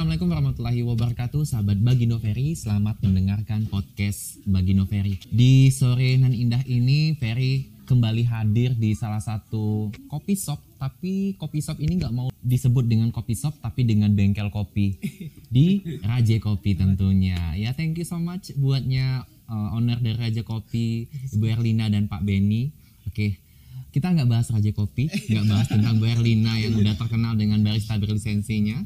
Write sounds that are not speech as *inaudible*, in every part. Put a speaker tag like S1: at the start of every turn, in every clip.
S1: Assalamualaikum warahmatullahi wabarakatuh. Sahabat Bagino Ferry Selamat mendengarkan podcast Bagino Ferry. Di sore nan indah ini Ferry kembali hadir di salah satu kopi shop. Tapi kopi shop ini nggak mau disebut dengan kopi shop Tapi dengan bengkel kopi. Di Raja Kopi tentunya. Ya thank you so much buatnya uh, owner dari Raja Kopi Ibu Erlina dan Pak Benny Oke kita nggak bahas Raja Kopi, nggak bahas tentang Bu Erlina yang udah terkenal dengan barista berlisensinya.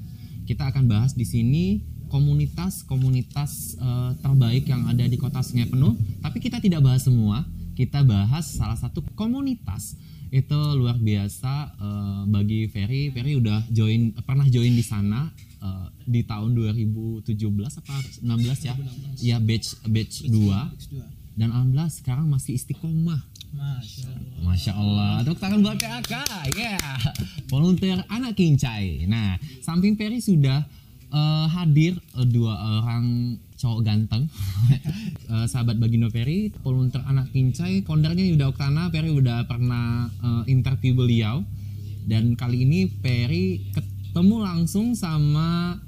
S1: Kita akan bahas di sini komunitas-komunitas uh, terbaik yang ada di Kota Sungai Penuh. Tapi kita tidak bahas semua. Kita bahas salah satu komunitas itu luar biasa uh, bagi Ferry. Ferry udah join pernah join di sana uh, di tahun 2017 apa 16 ya? Iya batch batch 2 dan alhamdulillah sekarang masih istiqomah
S2: Masya Allah.
S1: Masya Allah, tangan buat PAK, ya. Volunteer anak kincai. Nah, samping Ferry sudah uh, hadir uh, dua orang cowok ganteng, uh, *laughs* sahabat Bagino Ferry, volunteer anak kincai. Kondernya Yuda Oktana, Ferry udah pernah uh, interview beliau. Dan kali ini Ferry ketemu langsung sama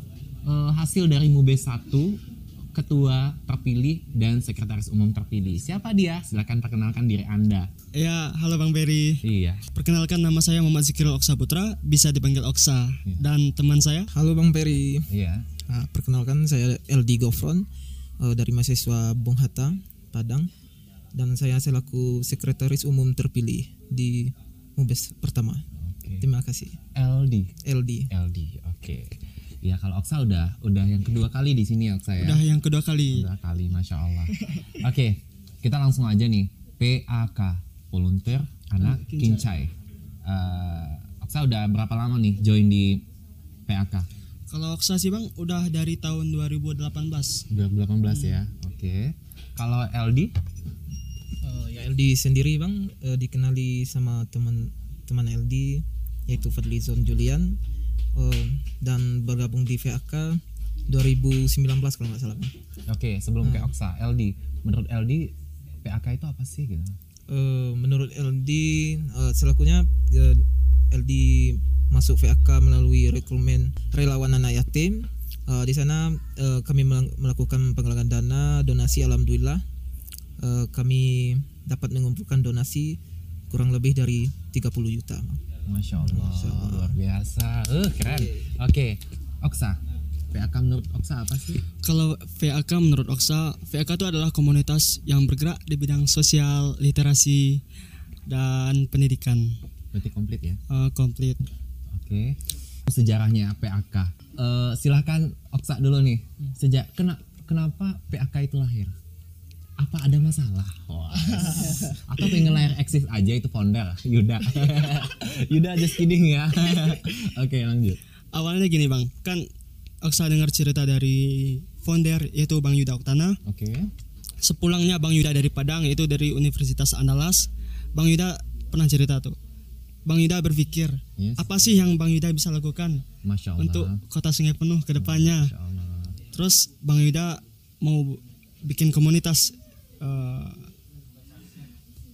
S1: uh, hasil dari Mube 1 ketua terpilih dan sekretaris umum terpilih. Siapa dia? Silahkan perkenalkan diri Anda.
S2: Ya, halo Bang Berry.
S1: Iya.
S2: Perkenalkan nama saya Muhammad Zikirul Oksa Putra, bisa dipanggil Oksa. Dan teman saya
S3: Halo Bang Peri,
S1: Iya.
S3: Nah, perkenalkan saya LD Gofron eh, dari mahasiswa Bung Hatta, Padang, dan saya selaku sekretaris umum terpilih di Mubes pertama.
S1: Oke.
S3: Terima kasih.
S1: LD.
S3: LD.
S1: LD. Oke. Ya kalau Oksa udah udah yang kedua kali di sini ya Oksa ya.
S2: udah yang kedua kali.
S1: Kedua kali, masya Allah. *laughs* Oke, kita langsung aja nih. PAK, volunteer anak kincai. Eh, Oksa udah berapa lama nih join di PAK?
S2: Kalau Oksa sih Bang udah dari tahun 2018.
S1: 2018 ya. Oke. Kalau LD?
S3: Eh, ya LD sendiri Bang eh, dikenali sama teman teman LD yaitu Fadlizon Julian eh, dan bergabung di VAK 2019 kalau nggak salah.
S1: Oke, sebelum ke Oksa, LD. Menurut LD PAK itu apa sih gitu?
S3: Eh, menurut LD eh, selakunya eh, LD masuk VAK melalui rekrutmen relawan anak yatim. Eh, di sana eh, kami mel- melakukan penggalangan dana donasi alhamdulillah eh, kami dapat mengumpulkan donasi kurang lebih dari 30 juta.
S1: Masya Allah, luar biasa. Eh, keren. Oke, Oksa. PAK menurut Oksa apa sih?
S2: Kalau VAK menurut Oksa, VAK itu adalah komunitas yang bergerak di bidang sosial, literasi, dan pendidikan.
S1: Berarti komplit ya?
S2: Eh, komplit.
S1: Oke. Sejarahnya PAK. Eh, silahkan Oksa dulu nih. Sejak kena, kenapa PAK itu lahir? Apa ada masalah? Wah. Atau pengen lahir eksis aja itu founder Yuda. *laughs* Yuda just kidding ya. *laughs* Oke lanjut.
S2: Awalnya gini Bang, kan Oksa dengar cerita dari founder yaitu Bang Yuda Oktana.
S1: Oke.
S2: sepulangnya Bang Yuda dari Padang yaitu dari Universitas Andalas Bang Yuda pernah cerita tuh Bang Yuda berpikir
S1: Yes.
S2: apa sih yang Bang Yuda bisa lakukan
S1: Masya Allah.
S2: untuk kota Sungai Penuh ke depannya terus Bang Yuda mau bikin komunitas eh,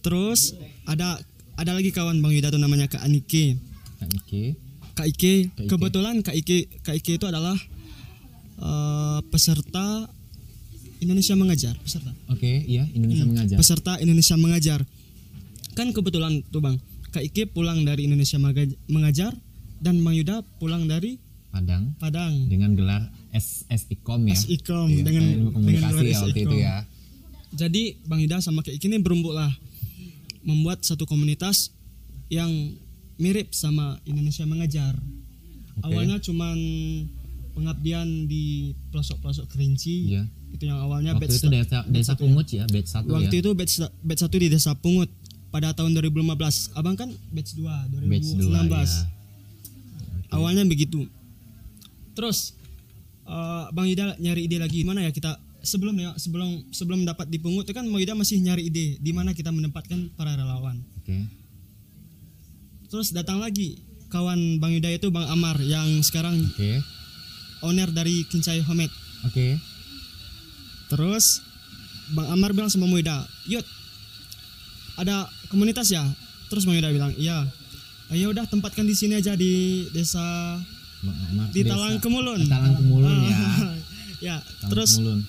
S2: terus ada ada lagi kawan Bang Yuda tuh namanya Kak Anike
S1: Kak Niki.
S2: Kak Ike,
S1: Kak Ike.
S2: kebetulan Kak Ike Kak Ike itu adalah eh, peserta Indonesia mengajar peserta
S1: Oke, iya Indonesia mengajar.
S2: peserta Indonesia mengajar. Kan kebetulan tuh Bang, Kak Ike pulang dari Indonesia mengajar dan Bang Yuda pulang dari
S1: Padang
S2: Padang.
S1: dengan gelar S SIKOM ya.
S2: SIKOM
S1: Iya,
S2: dengan
S1: ilmu komunikasi
S2: dengan
S1: ya waktu itu ya.
S2: Jadi Bang Yuda sama Kak Ike ini berumbuk lah membuat satu komunitas yang mirip sama Indonesia mengajar.
S1: Oke.
S2: Awalnya cuman pengabdian di pelosok-pelosok kerinci.
S1: Iya.
S2: Itu yang awalnya
S1: Waktu
S2: batch
S1: itu desa desa Pungut ya, batch satu ya.
S2: Waktu itu batch batch 1 di Desa Pungut pada tahun 2015. Abang kan batch 2
S1: batch 2
S2: 2016.
S1: ya.
S2: Awalnya begitu. Terus eh, Bang Ida nyari ide lagi mana ya kita sebelum ya sebelum sebelum dapat di Pungut itu kan Bang Ida masih nyari ide di mana kita menempatkan para relawan.
S1: Oke.
S2: Terus datang lagi kawan Bang Yuda itu Bang Amar yang sekarang
S1: Oke.
S2: owner dari Kincai Homet.
S1: Oke.
S2: Terus Bang Amar bilang sama Muida, "Yud, ada komunitas ya?" Terus Bang Yuda bilang, "Iya." "Ah, Ya udah tempatkan di sini aja di desa
S1: Ma-
S2: di
S1: desa-
S2: Talang Kemulun.
S1: Talang Kemulun ya. *laughs*
S2: ya,
S1: Talang
S2: terus
S1: Kemulun.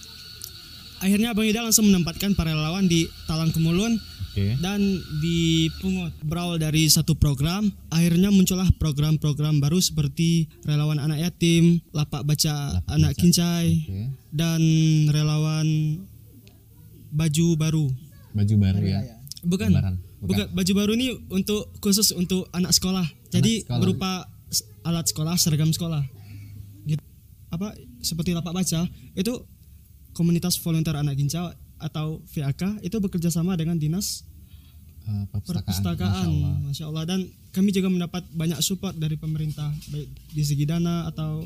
S2: Akhirnya Bang Ida langsung menempatkan para relawan di Talang Kemulun
S1: Oke.
S2: dan di Pungut berawal dari satu program akhirnya muncullah program-program baru seperti relawan anak yatim, lapak baca
S1: Lapak
S2: anak
S1: baca.
S2: kincai
S1: Oke.
S2: dan relawan baju baru.
S1: Baju baru ya.
S2: Bukan.
S1: Lebaran. Bukan.
S2: Bukan baju baru ini untuk khusus untuk anak sekolah. Jadi
S1: sekolah.
S2: berupa alat sekolah, seragam sekolah. Gitu. Apa seperti lapak baca itu komunitas volunteer anak ginjal atau VAK itu bekerja sama dengan dinas
S1: Eh, perpustakaan. Masya Allah.
S2: Masya Allah dan kami juga mendapat banyak support dari pemerintah baik di segi dana atau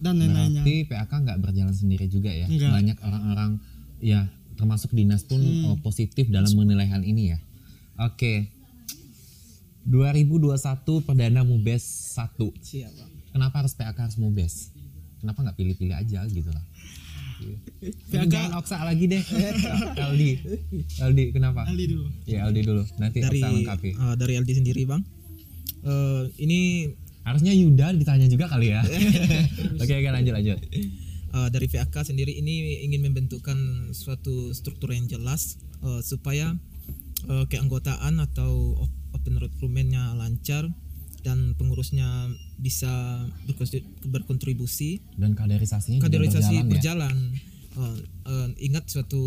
S2: dan lain-lainnya
S1: Berarti PAK nggak berjalan sendiri juga ya.
S2: Nggak.
S1: Banyak orang-orang ya termasuk dinas pun
S2: Hmm.
S1: oh, positif dalam menilai hal ini ya. Oke. 2021 perdana Mubes 1.
S3: Siap, Bang.
S1: Kenapa harus PAK harus Mubes? Kenapa nggak pilih-pilih aja gitu lah? Jangan Oksa lagi deh. *laughs* Aldi. Aldi kenapa?
S2: Ali dulu
S1: Ya Aldi dulu. Nanti
S3: Dari
S1: Oksa lengkapi.
S3: eh, dari LD sendiri, Bang. Eh, ini
S1: Harusnya Yuda ditanya juga kali ya. *laughs* *laughs* Oke oke lanjut lanjut.
S3: eh, dari VAK sendiri ini ingin membentukkan suatu struktur yang jelas eh, supaya eh, keanggotaan atau op- open recruitmentnya lancar dan pengurusnya bisa berkontribusi
S1: Dan kaderisasinya juga
S3: kaderisasi
S1: berjalan, ya.
S3: Eh, eh, ingat suatu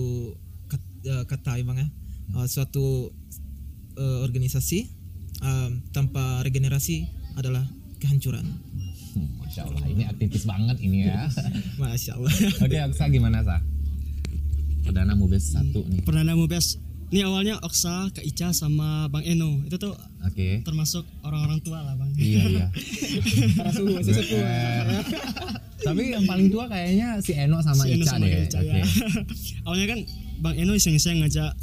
S3: kat- eh, kata ya bang ya, Eh, suatu eh, organisasi eh, tanpa regenerasi adalah kehancuran.
S1: Hmm, Masya Allah ini aktivis banget ini ya. *laughs*
S3: Masya Allah.
S1: Oke Oksa gimana Sa? Perdana Mubes 1 nih.
S2: Perdana Mubes ini awalnya Oksa, Kak Ica sama Bang Eno itu tuh
S1: Oke.
S2: termasuk orang-orang tua lah Bang
S1: Iya iya. *laughs* Tapi yang paling tua kayaknya si Eno sama
S2: Si Eno
S1: Ica
S2: sama
S1: deh.
S2: Ica,
S1: Oke.
S2: ya. *laughs* awalnya kan Bang Eno iseng-iseng ngajak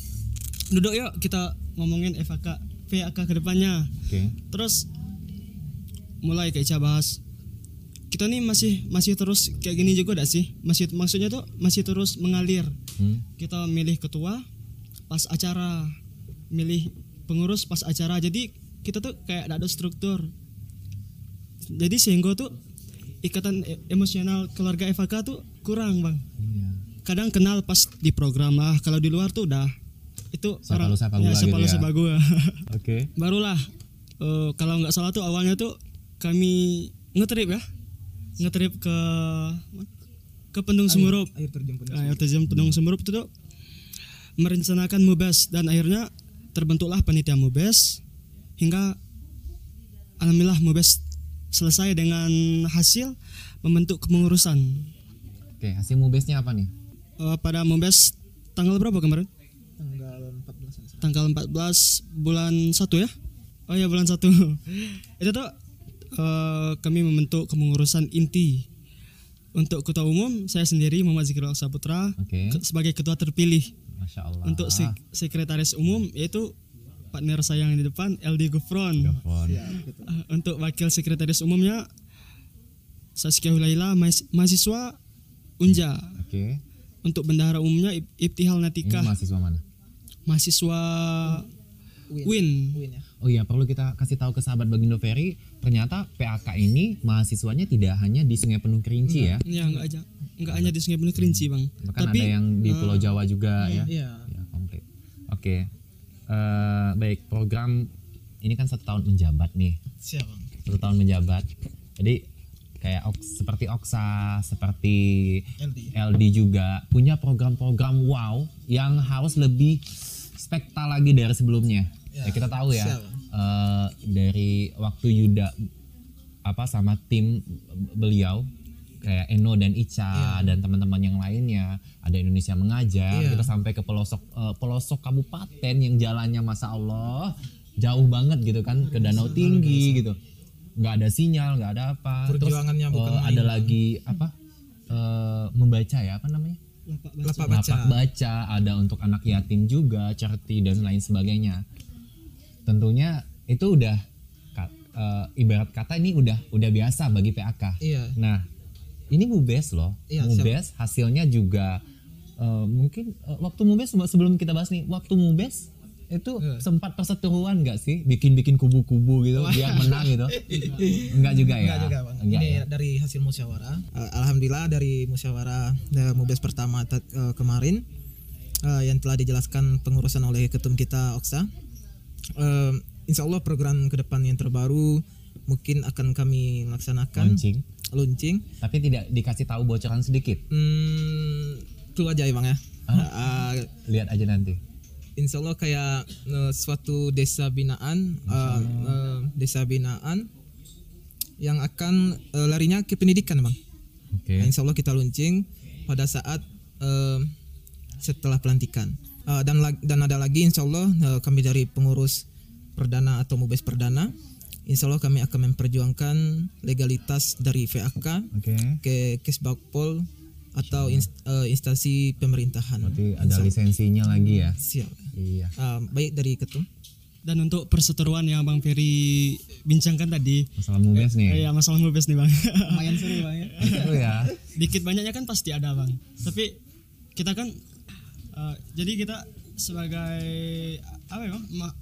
S2: duduk yuk kita ngomongin FAK VAK ke depannya
S1: Oke.
S2: terus mulai Kak Ica bahas kita nih masih masih terus kayak gini juga gak sih masih maksudnya tuh masih terus mengalir
S1: Hmm.
S2: kita milih ketua pas acara milih pengurus pas acara jadi kita tuh kayak ada struktur jadi sehingga tuh ikatan e- emosional keluarga FAK tuh kurang bang
S1: Iya.
S2: kadang kenal pas di program lah kalau di luar tuh udah itu
S1: Siapa lu, siapa
S2: ya, siapa
S1: gitu
S2: lu, *laughs*
S1: ya. Oke.
S2: barulah eh, kalau nggak salah tuh awalnya tuh kami ngetrip ya ngetrip ke ke Pendung Semurup
S3: Air.
S2: Air terjun Pendung Semerup itu tuh merencanakan Mubes dan akhirnya terbentuklah panitia Mubes hingga alhamdulillah Mubes selesai dengan hasil membentuk kepengurusan.
S1: Oke, hasil Mubesnya apa nih?
S2: Eh, pada Mubes tanggal berapa kemarin?
S3: Tanggal 14
S2: Tanggal 14 bulan 1 ya? Oh ya bulan 1. *laughs* itu tuh eh, kami membentuk kepengurusan inti. Untuk ketua umum saya sendiri Muhammad Zikirul Saputra ke- sebagai ketua terpilih.
S1: Masya Allah.
S2: untuk sek- sekretaris umum yaitu partner saya yang di depan LD Gufron
S1: Telepon.
S2: Uh, untuk wakil sekretaris umumnya Saskia Hulaila mahas- mahasiswa Unja
S1: Oke.
S2: untuk bendahara umumnya Ib- Ibtihal
S1: Ini
S2: Natika
S1: mahasiswa mana?
S2: mahasiswa Win
S3: Win ya.
S1: Oh iya, perlu kita kasih tahu ke sahabat Bagindo Ferry, ternyata PAK ini mahasiswanya tidak hanya di Sungai Penuh Kerinci ya.
S2: ya nggak aja nggak hanya di Sungai Penuh Kerinci bang
S1: Bahkan
S2: tapi
S1: ada yang di Pulau Jawa juga ya.
S3: Iya.
S1: Ya, komplit. Oke. Eh, baik, program ini kan satu tahun menjabat nih.
S3: Siap bang.
S1: Satu tahun menjabat. Jadi kayak seperti Oksa, seperti
S3: LD.
S1: LD juga punya program-program wow yang harus lebih spekta lagi dari sebelumnya. Ya, kita tahu ya
S3: siap.
S1: eh, dari waktu Yuda apa sama tim beliau kayak Eno dan Ica dan teman-teman yang lainnya ada Indonesia mengajar
S3: Iya.
S1: kita sampai ke pelosok eh, pelosok kabupaten yang jalannya masa Allah jauh banget gitu kan ke danau tinggi gitu nggak ada sinyal nggak ada apa Terus,
S3: main.
S1: ada lagi apa eh, membaca ya apa namanya
S2: Lapak baca.
S3: Lapak baca.
S1: lapak baca ada untuk anak yatim juga certi dan lain sebagainya tentunya itu udah eh, ibarat kata ini udah udah biasa bagi PAK
S3: Iya.
S1: nah ini mubes loh
S3: Iya,
S1: mubes hasilnya juga eh, mungkin eh, waktu mubes sebelum kita bahas nih waktu mubes itu sempat perseteruan nggak sih bikin-bikin kubu-kubu gitu biar menang gitu *laughs* enggak juga ya
S3: Enggak juga bang.
S1: Enggak
S3: Ini
S1: ya?
S3: dari hasil musyawarah. Eh, Alhamdulillah dari musyawarah uh, Mubes pertama ta- eh, kemarin eh, yang telah dijelaskan pengurusan oleh ketum kita Oksa. Eh, insya Allah program ke depan yang terbaru mungkin akan kami laksanakan
S1: launching
S3: launching.
S1: tapi tidak dikasih tahu bocoran sedikit
S3: Hmm, itu aja ya bang ya. Eh,
S1: lihat aja nanti
S3: insya Allah kayak eh, suatu desa binaan, eh, eh, desa binaan yang akan eh, larinya ke pendidikan bang.
S1: oke
S3: Nah, insya Allah kita launching pada saat eh, setelah pelantikan. Eh, dan dan ada lagi insya Allah eh, kami dari pengurus perdana atau mubes perdana, insya Allah kami akan memperjuangkan legalitas dari VAK
S1: oke
S3: ke Kesbakpol atau ins- eh, instansi pemerintahan.
S1: berarti ada lisensinya lagi ya
S3: Siap.
S1: Iya
S3: Eh, baik dari ketum.
S2: Dan untuk perseteruan yang Bang Ferry bincangkan tadi,
S1: masalah mubes nih
S2: eh, ya masalah mubes nih Bang.
S3: Lumayan seru bang ya.
S1: Seru ya
S2: Dikit banyaknya kan pasti ada Bang. Tapi kita kan eh, jadi kita sebagai apa ya Bang? Ma-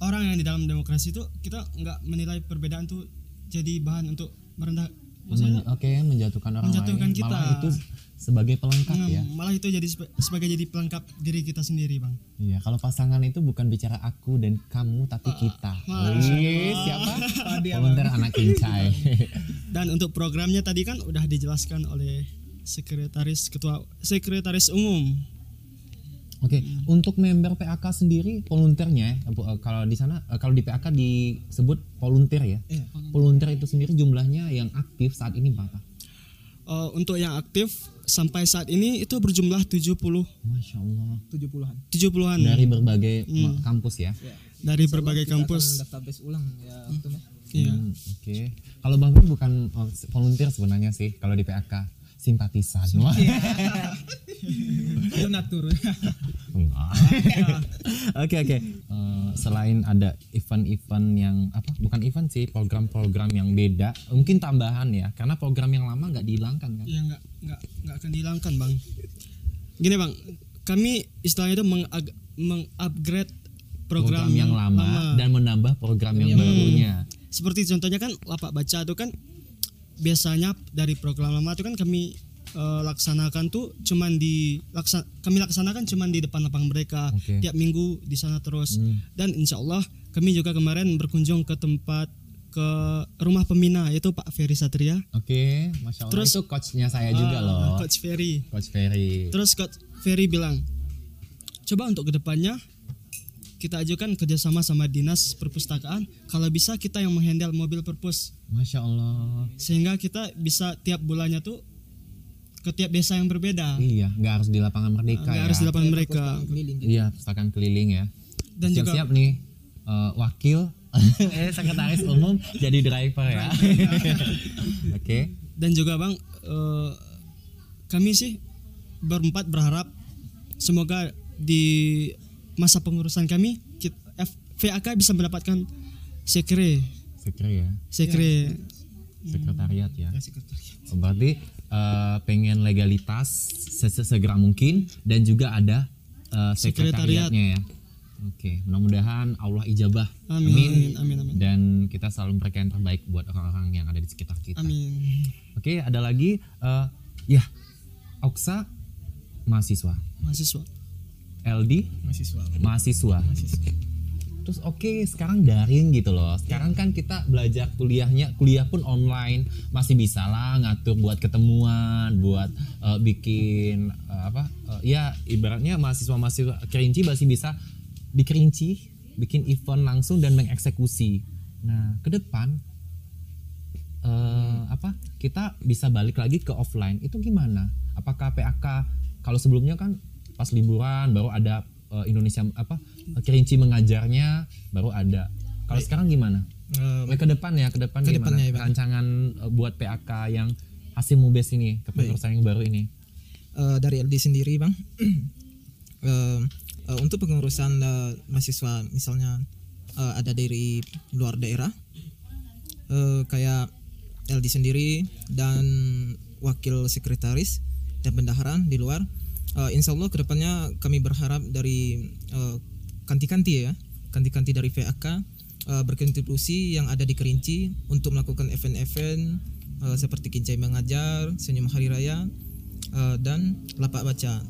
S2: orang yang di dalam demokrasi itu kita nggak menilai perbedaan tuh jadi bahan untuk merendah maksudnya
S1: Men- oke menjatuhkan orang
S2: Menjatuhkan
S1: lain
S2: kita.
S1: malah itu sebagai pelengkap
S2: Nah,
S1: ya
S2: malah itu jadi sebagai jadi pelengkap diri kita sendiri bang
S1: Iya, kalau pasangan itu bukan bicara aku dan kamu, tapi kita. Wih, siapa? *laughs* Volunteer anak kincai. *laughs*
S2: dan untuk programnya tadi kan udah dijelaskan oleh sekretaris ketua sekretaris umum
S1: Oke, untuk member PAK sendiri volunteernya, eh, eh, kalau di sana, eh, kalau di PAK disebut volunteer ya. Volunteer itu sendiri jumlahnya yang aktif saat ini berapa?
S2: Eh, untuk yang aktif sampai saat ini itu berjumlah 70
S1: Masya Allah.
S3: 70-an.
S2: 70-an
S1: Dari berbagai ma- kampus ya.
S2: dari berbagai kampus
S3: database ulang ya Ketum ya.
S2: Iya.
S1: Hmm, Oke. Kalau Bang bukan oh, volunteer sebenarnya sih kalau di PAK simpatisan. Wah. *laughs*
S3: Donatur.
S1: Enggak. *laughs* Oke oke. Eh, selain ada event-event yang apa? Bukan event sih, program-program yang beda. Mungkin tambahan ya, karena program yang lama nggak dihilangkan kan?
S2: ya nggak nggak nggak akan dihilangkan bang gini bang kami istilahnya itu meng- mengupgrade program,
S1: Program yang lama, dan menambah program yang barunya.
S2: seperti contohnya kan lapak baca itu kan biasanya dari program lama itu kan kami eh, laksanakan tuh cuman di laksa, kami laksanakan cuman di depan lapang mereka
S1: Oke.
S2: tiap minggu di sana terus
S1: Hmm.
S2: dan insya Allah kami juga kemarin berkunjung ke tempat ke rumah pembina yaitu Pak Ferry Satria
S1: Oke, masya Allah.
S2: Terus-
S1: itu coachnya saya juga
S2: Ah,
S1: loh,
S2: Coach Ferry
S1: Coach Ferry.
S2: Terus Coach Ferry bilang, coba untuk ke depannya kita ajukan kerjasama sama dinas perpustakaan. Kalau bisa kita yang menghandle mobil perpus,
S1: Masya Allah.
S2: sehingga kita bisa tiap bulannya tuh ke tiap desa yang berbeda.
S1: Iya, nggak harus di lapangan Merdeka
S2: Nggak
S1: ya.
S2: harus di lapangan mereka.
S1: Iya, pustakaan keliling ya.
S2: Dan juga
S1: Siap-siap nih eh, wakil *laughs* eh sekretaris umum jadi driver ya. *laughs* Oke.
S2: dan juga bang, eh, kami sih berempat berharap semoga di masa pengurusan kami kit- F- VAK bisa mendapatkan sekre,
S1: Sekre ya.
S2: sekre.
S1: Sekretariat ya. Oh, berarti eh, pengen legalitas sesegera mungkin dan juga ada
S2: Sekretariat.
S1: sekretariatnya ya. Oke, mudah-mudahan Allah ijabah.
S2: Amin, amin, amin.
S1: Dan kita selalu memberikan yang terbaik buat orang-orang yang ada di sekitar kita.
S2: Amin.
S1: Oke, ada lagi eh, ya Oksa mahasiswa,
S2: Mahasiswa.
S1: LD
S3: Mahasiswa.
S1: mahasiswa. Terus oke sekarang daring gitu loh. Sekarang kan kita belajar kuliahnya kuliah pun online masih bisa lah ngatur buat ketemuan, buat eh, bikin eh, apa? eh, ya ibaratnya mahasiswa-mahasiswa kerinci masih bisa dikerinci, bikin event langsung dan mengeksekusi. Nah, ke depan eh, apa? Kita bisa balik lagi ke offline. Itu gimana? Apakah PAK kalau sebelumnya kan pas liburan baru ada eh, Indonesia apa? Kerinci mengajarnya baru ada. Kalau sekarang gimana?
S3: Eh,
S1: Eh, ke depan ya, ke depan
S3: Ke
S1: gimana?
S3: depannya ya.
S1: Rancangan eh, buat PAK yang hasil mubes ini, kepengurusan yang baru ini.
S3: eh, dari LD sendiri bang *clears throat* Eh, eh, untuk pengurusan eh, mahasiswa misalnya eh, ada dari luar daerah eh, kayak LD sendiri dan wakil sekretaris dan bendaharaan di luar Uh, insya Allah ke depannya kami berharap dari uh, kanti-kanti ya, kanti-kanti dari VAK uh, berkontribusi yang ada di Kerinci untuk melakukan event-event uh, seperti Kincai Mengajar, Senyum Hari Raya, uh, dan Lapak Baca.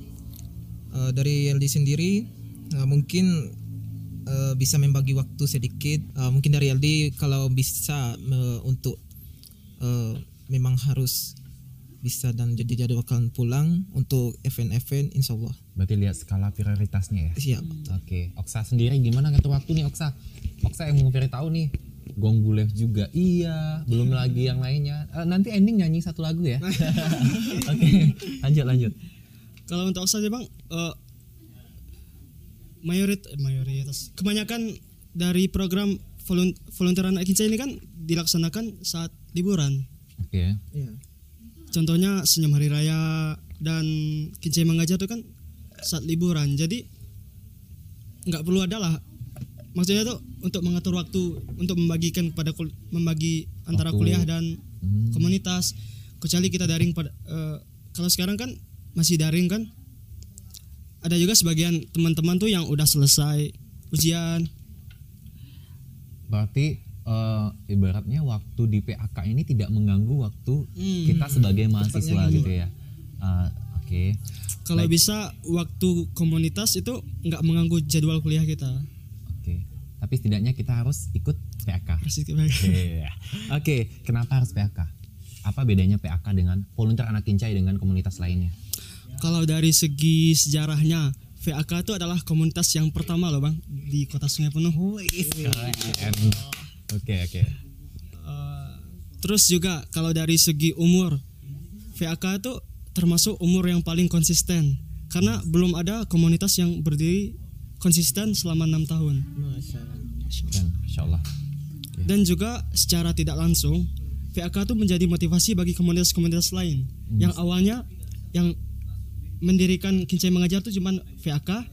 S3: Uh, dari LD sendiri uh, mungkin uh, bisa membagi waktu sedikit. Uh, mungkin dari LD kalau bisa uh, untuk uh, memang harus bisa dan jadi jadwalkan pulang untuk event-event insya Allah
S1: Berarti lihat skala prioritasnya ya.
S3: siap
S1: Oke, Oksa sendiri gimana ngatur waktu nih Oksa? Oksa yang mau tahu nih. Gong Gulev juga iya, belum lagi yang lainnya. Eh, nanti ending nyanyi satu lagu ya. *laughs* Oke, lanjut lanjut.
S2: Kalau untuk saja bang, eh, mayorit eh, mayoritas kebanyakan dari program volun- volunteer anak kincai ini kan dilaksanakan saat liburan.
S1: Oke.
S3: Iya.
S2: Contohnya senyum hari raya dan kincai mengajar itu kan saat liburan. Jadi nggak perlu ada lah. Maksudnya tuh untuk mengatur waktu untuk membagikan kepada kul- membagi antara
S1: Waktu.
S2: kuliah dan
S1: Hmm.
S2: komunitas. Kecuali kita daring pada eh, kalau sekarang kan masih daring kan. Ada juga sebagian teman-teman tuh yang udah selesai ujian.
S1: Berarti eh, ibaratnya waktu di PAK ini tidak mengganggu waktu
S2: Hmm.
S1: kita sebagai mahasiswa
S2: gitu.
S1: gitu ya. Ah, Oke.
S2: Kalau bisa waktu komunitas itu nggak mengganggu jadwal kuliah kita.
S1: Oke. Tapi setidaknya kita harus ikut PAK.
S2: Persis kayak-
S1: Iya. Oke, kenapa harus PAK? Apa bedanya PAK dengan volunteer anak kincai dengan komunitas lainnya?
S2: Kalau dari segi sejarahnya, VAK itu adalah komunitas yang pertama loh bang di kota Sungai Penuh.
S1: Keren. Oke, oke.
S2: Eh, terus juga kalau dari segi umur, VAK itu termasuk umur yang paling konsisten karena belum ada komunitas yang berdiri konsisten selama enam tahun.
S1: Masya Allah.
S2: Dan juga secara tidak langsung, VAK itu menjadi motivasi bagi komunitas-komunitas lain yang awalnya yang mendirikan Kincai Mengajar itu cuma VAK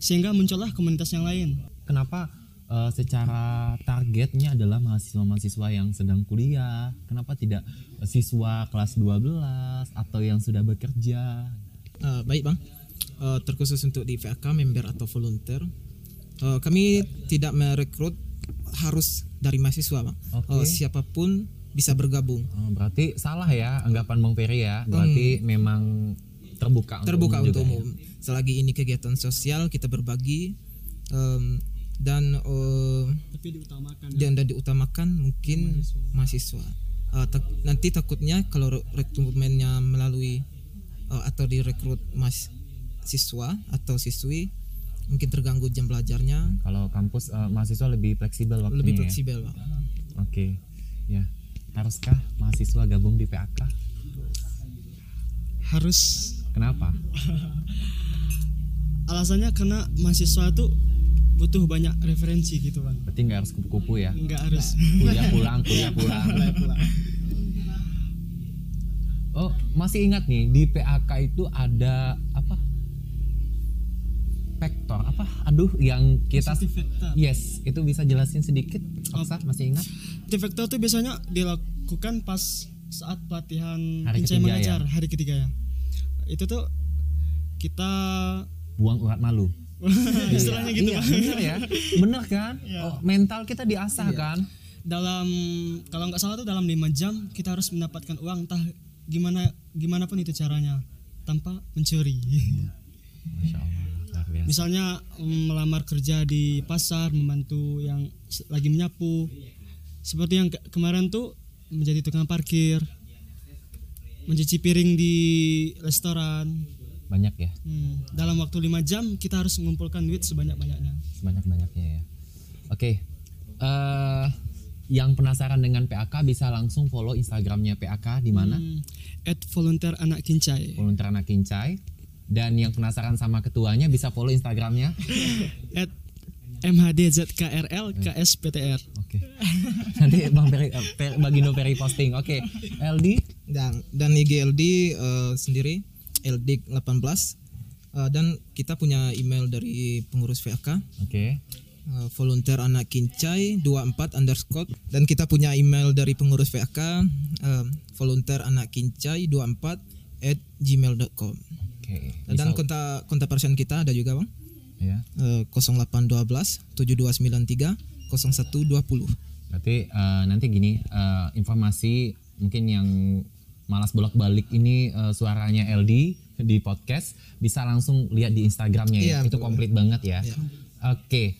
S2: sehingga muncullah komunitas yang lain.
S1: Kenapa eh, secara targetnya adalah mahasiswa-mahasiswa yang sedang kuliah? Kenapa tidak siswa kelas 12 atau yang sudah bekerja?
S3: Uh, baik bang, Uh, terkhusus untuk di VAK member atau volunteer, uh, kami tidak merekrut harus dari mahasiswa bang.
S1: Oke.
S3: Uh, siapa pun bisa bergabung,
S1: Oh, berarti salah ya anggapan Bang Ferry ya. Berarti memang terbuka untuk
S3: terbuka
S1: umum
S3: untuk
S1: ya?
S3: umum. Selagi ini kegiatan sosial kita berbagi um, dan uh,
S2: Tapi diutamakan
S3: dan, dan diutamakan mungkin mahasiswa. Uh, tak- nanti takutnya kalau re- rekrutmennya melalui uh, atau direkrut mahasiswa atau siswi mungkin terganggu jam belajarnya
S1: Kalau kampus eh, mahasiswa lebih fleksibel waktunya
S3: lebih
S1: ya?
S3: fleksibel Bang.
S1: Oke, ya. Haruskah mahasiswa gabung di PAK?
S2: harus
S1: Kenapa? *laughs*
S2: alasannya karena mahasiswa itu butuh banyak referensi gitu bang.
S1: Berarti nggak harus kupu-kupu ya?
S2: Nggak harus.
S1: Kuliah pulang, kuliah pulang. Oh, masih ingat nih di PAK itu ada apa? Vektor apa? Aduh, yang kita. Yes, itu bisa jelasin sedikit? Oksa, masih ingat?
S2: Artefaktor itu biasanya dilakukan pas saat pelatihan
S1: Hari ketiga
S2: mengajar
S1: ya?
S2: hari ketiga ya. Itu tuh kita
S1: Buang urat malu.
S2: Istilahnya gitu
S1: iya, bener ya, bener kan? Oh, mental kita diasah kan?
S2: dalam kalau nggak salah tuh dalam lima jam kita harus mendapatkan uang entah gimana gimana pun itu caranya tanpa mencuri.
S1: Masya Allah.
S2: Misalnya mm, melamar kerja di pasar, membantu yang lagi menyapu. Seperti yang ke- kemarin tuh menjadi tukang parkir, mencuci piring di restoran.
S1: Banyak ya,
S2: Hmm, dalam waktu lima jam kita harus mengumpulkan duit sebanyak-banyaknya.
S1: sebanyak-banyaknya ya. Oke, eh yang penasaran dengan PAK bisa langsung follow Instagramnya PAK di mana?
S2: Hmm, at volunteer anak kincai.
S1: Volunteer Anak Kincai. Dan yang penasaran sama ketuanya bisa follow Instagramnya. *laughs*
S2: At MHDZKRL KSPTR.
S1: Oke. *laughs* Nanti Bang Peri, eh, Per- Bagino Peri posting. Oke. LD
S3: dan dan IGLD uh, sendiri LD 18 uh, dan kita punya email dari pengurus VAK
S1: Oke.
S3: uh, volunteer anak kincai 24 underscore dan kita punya email dari pengurus VAK uh, volunteer anak kincai 24 at gmail.com
S1: Oke. Oke.
S3: Dan kontak kontak person kita ada juga bang.
S1: ya.
S3: Eh, 0812 7293 0120.
S1: Berarti eh, nanti gini eh, informasi mungkin yang malas bolak-balik ini eh, suaranya LD di podcast bisa langsung lihat di Instagramnya ya.
S3: Iya,
S1: Itu
S3: betul.
S1: komplit banget ya.
S3: Iya.
S1: Oke.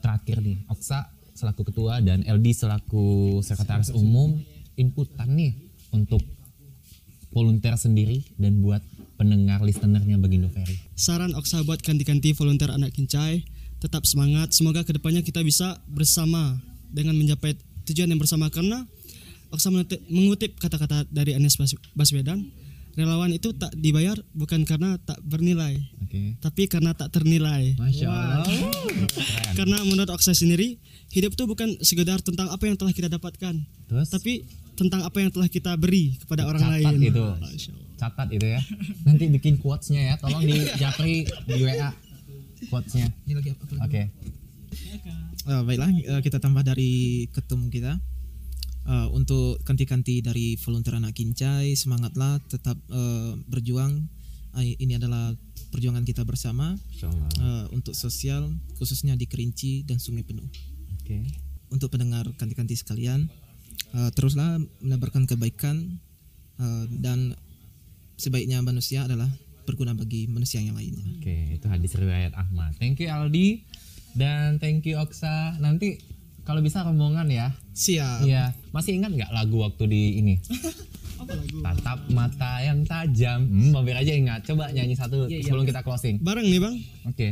S1: Terakhir nih, Oksa selaku ketua dan LD selaku sekretaris umum inputan nih untuk volunteer sendiri dan buat pendengar listenernya Bagindo Ferry.
S2: Saran Oksa buat kanti-kanti volunteer anak kincai, tetap semangat. Semoga ke depannya kita bisa bersama dengan mencapai tujuan yang bersama karena Oksa mengutip kata-kata dari Anies Bas- Baswedan, relawan itu tak dibayar bukan karena tak bernilai,
S1: Oke.
S2: tapi karena tak ternilai.
S1: Masya Allah. *laughs*
S2: Karena menurut Oksa sendiri, hidup itu bukan sekedar tentang apa yang telah kita dapatkan,
S1: Terus
S2: tapi tentang apa yang telah kita beri kepada orang
S1: Catat
S2: lain.
S1: itu.
S2: Masya Allah.
S1: catat itu ya. Nanti bikin quotes-nya ya. Tolong di Japri di WA quotes-nya.
S3: Ini lagi apa?
S1: Oke.
S3: Eh, baiklah eh, kita tambah dari ketum kita Eh, untuk kanti-kanti dari volunteer anak kincai semangatlah tetap eh, berjuang Eh, ini adalah perjuangan kita bersama eh, untuk sosial khususnya di Kerinci dan Sungai Penuh
S1: Oke.
S3: untuk pendengar kanti-kanti sekalian eh, teruslah menebarkan kebaikan eh, dan sebaiknya manusia adalah berguna bagi manusia yang lainnya
S1: Oke, itu hadis riwayat Ahmad. Thank you Aldi dan thank you Oksa. Nanti kalau bisa rombongan ya.
S3: Siap
S1: Iya. Masih ingat nggak lagu waktu di ini? *laughs*
S2: Apa lagu?
S1: Tatap mata yang tajam. Hmm, Bang Bir aja ingat. Coba nyanyi satu
S3: Iya, iya.
S1: sebelum kita closing.
S2: Bareng nih bang.
S1: Oke.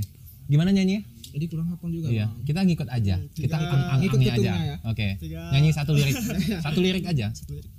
S1: Gimana nyanyi?
S3: jadi kurang hafal juga
S1: Iya, kita ngikut aja. Kita
S2: Tiga.
S1: ang
S3: Ngikut
S1: aja.
S3: ya.
S1: Oke.
S2: Tiga.
S1: Nyanyi satu lirik. *laughs* satu lirik aja.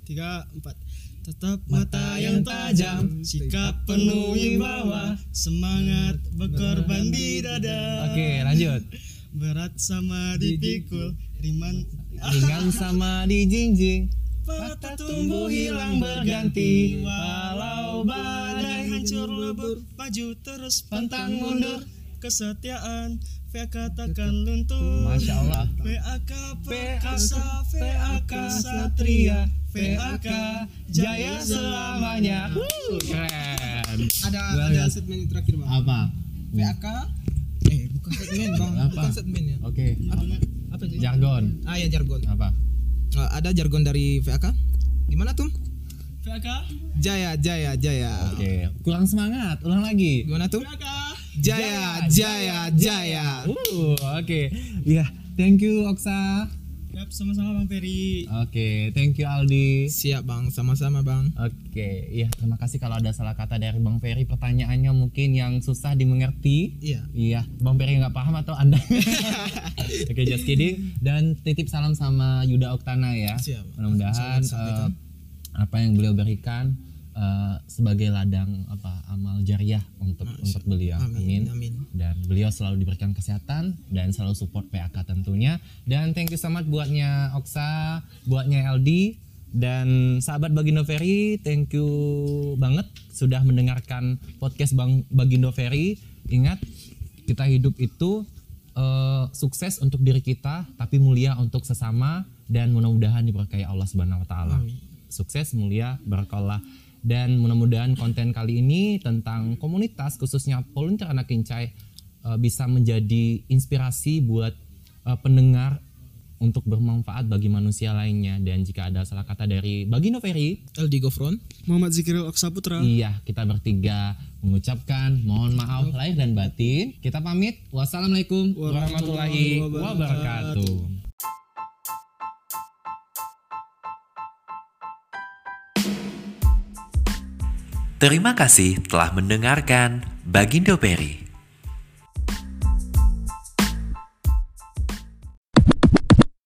S2: Tiga, empat. Tetap
S1: Mata yang
S2: tajam, sikap penuh wibawa, semangat berkorban di dada.
S1: Oke, lanjut. *laughs*
S2: Berat sama dipikul, riman
S1: Ringan sama dijingjing.
S2: patah
S1: tumbuh hilang berganti, walau badai
S2: hancur lebur, maju terus pantang mundur, kesetiaan VK takkan luntur.
S1: Masya Allah.
S2: PAK perkasa, PAK satria, PAK jaya selamanya.
S1: Keren.
S3: ada
S1: Luar
S3: ada segmen yang terakhir bang
S1: Apa?
S3: PAK bukan segmen bang
S1: Apa?
S3: bukan segmen ya
S1: Oke.
S3: apa apa sih
S1: Jargon.
S3: ah ya jargon
S1: Apa?
S3: Eh, ada jargon dari VAK gimana tuh
S2: PAK,
S3: Jaya Jaya Jaya
S1: Oke. Kurang semangat. Ulang lagi.
S3: gimana tuh
S2: PAK.
S3: Jaya Jaya Jaya
S1: Uh, oke. Iya, thank you Oksa.
S2: Yap, sama-sama Bang Ferry.
S1: Oke, thank you Aldi.
S3: siap bang sama-sama bang
S1: Oke, iya terima kasih kalau ada salah kata dari Bang Ferry. Pertanyaannya mungkin yang susah dimengerti.
S3: iya
S1: Iya, Bang Ferry nggak paham atau Anda? *laughs* Oke, just kidding. Dan titip salam sama Yuda Oktana ya.
S3: Siap.
S1: Mudah-mudahan eh, apa yang beliau berikan eh, sebagai ladang apa amal jariah untuk untuk beliau.
S3: amin amin
S1: Dan beliau selalu diberikan kesehatan dan selalu support PAK tentunya. Dan thank you so much buatnya Oksa, buatnya LD dan sahabat Bagindo Ferry, thank you banget sudah mendengarkan podcast Bang Bagindo Ferry. Ingat kita hidup itu eh, sukses untuk diri kita, tapi mulia untuk sesama dan mudah-mudahan diberkahi Allah Subhanahu wa taala. Sukses, mulia, berkah dan mudah-mudahan konten kali ini tentang komunitas khususnya volunteer anak kincai eh, bisa menjadi inspirasi buat eh, pendengar untuk bermanfaat bagi manusia lainnya dan jika ada salah kata dari Bagindo Ferry
S3: LD Gofron
S2: Muhammad Zikril Oksaputra.
S1: Iya, kita bertiga mengucapkan mohon maaf lahir dan batin. Kita pamit. Wassalamualaikum warahmatullahi wabarakatuh.
S4: Terima kasih telah mendengarkan Bagindo Peri.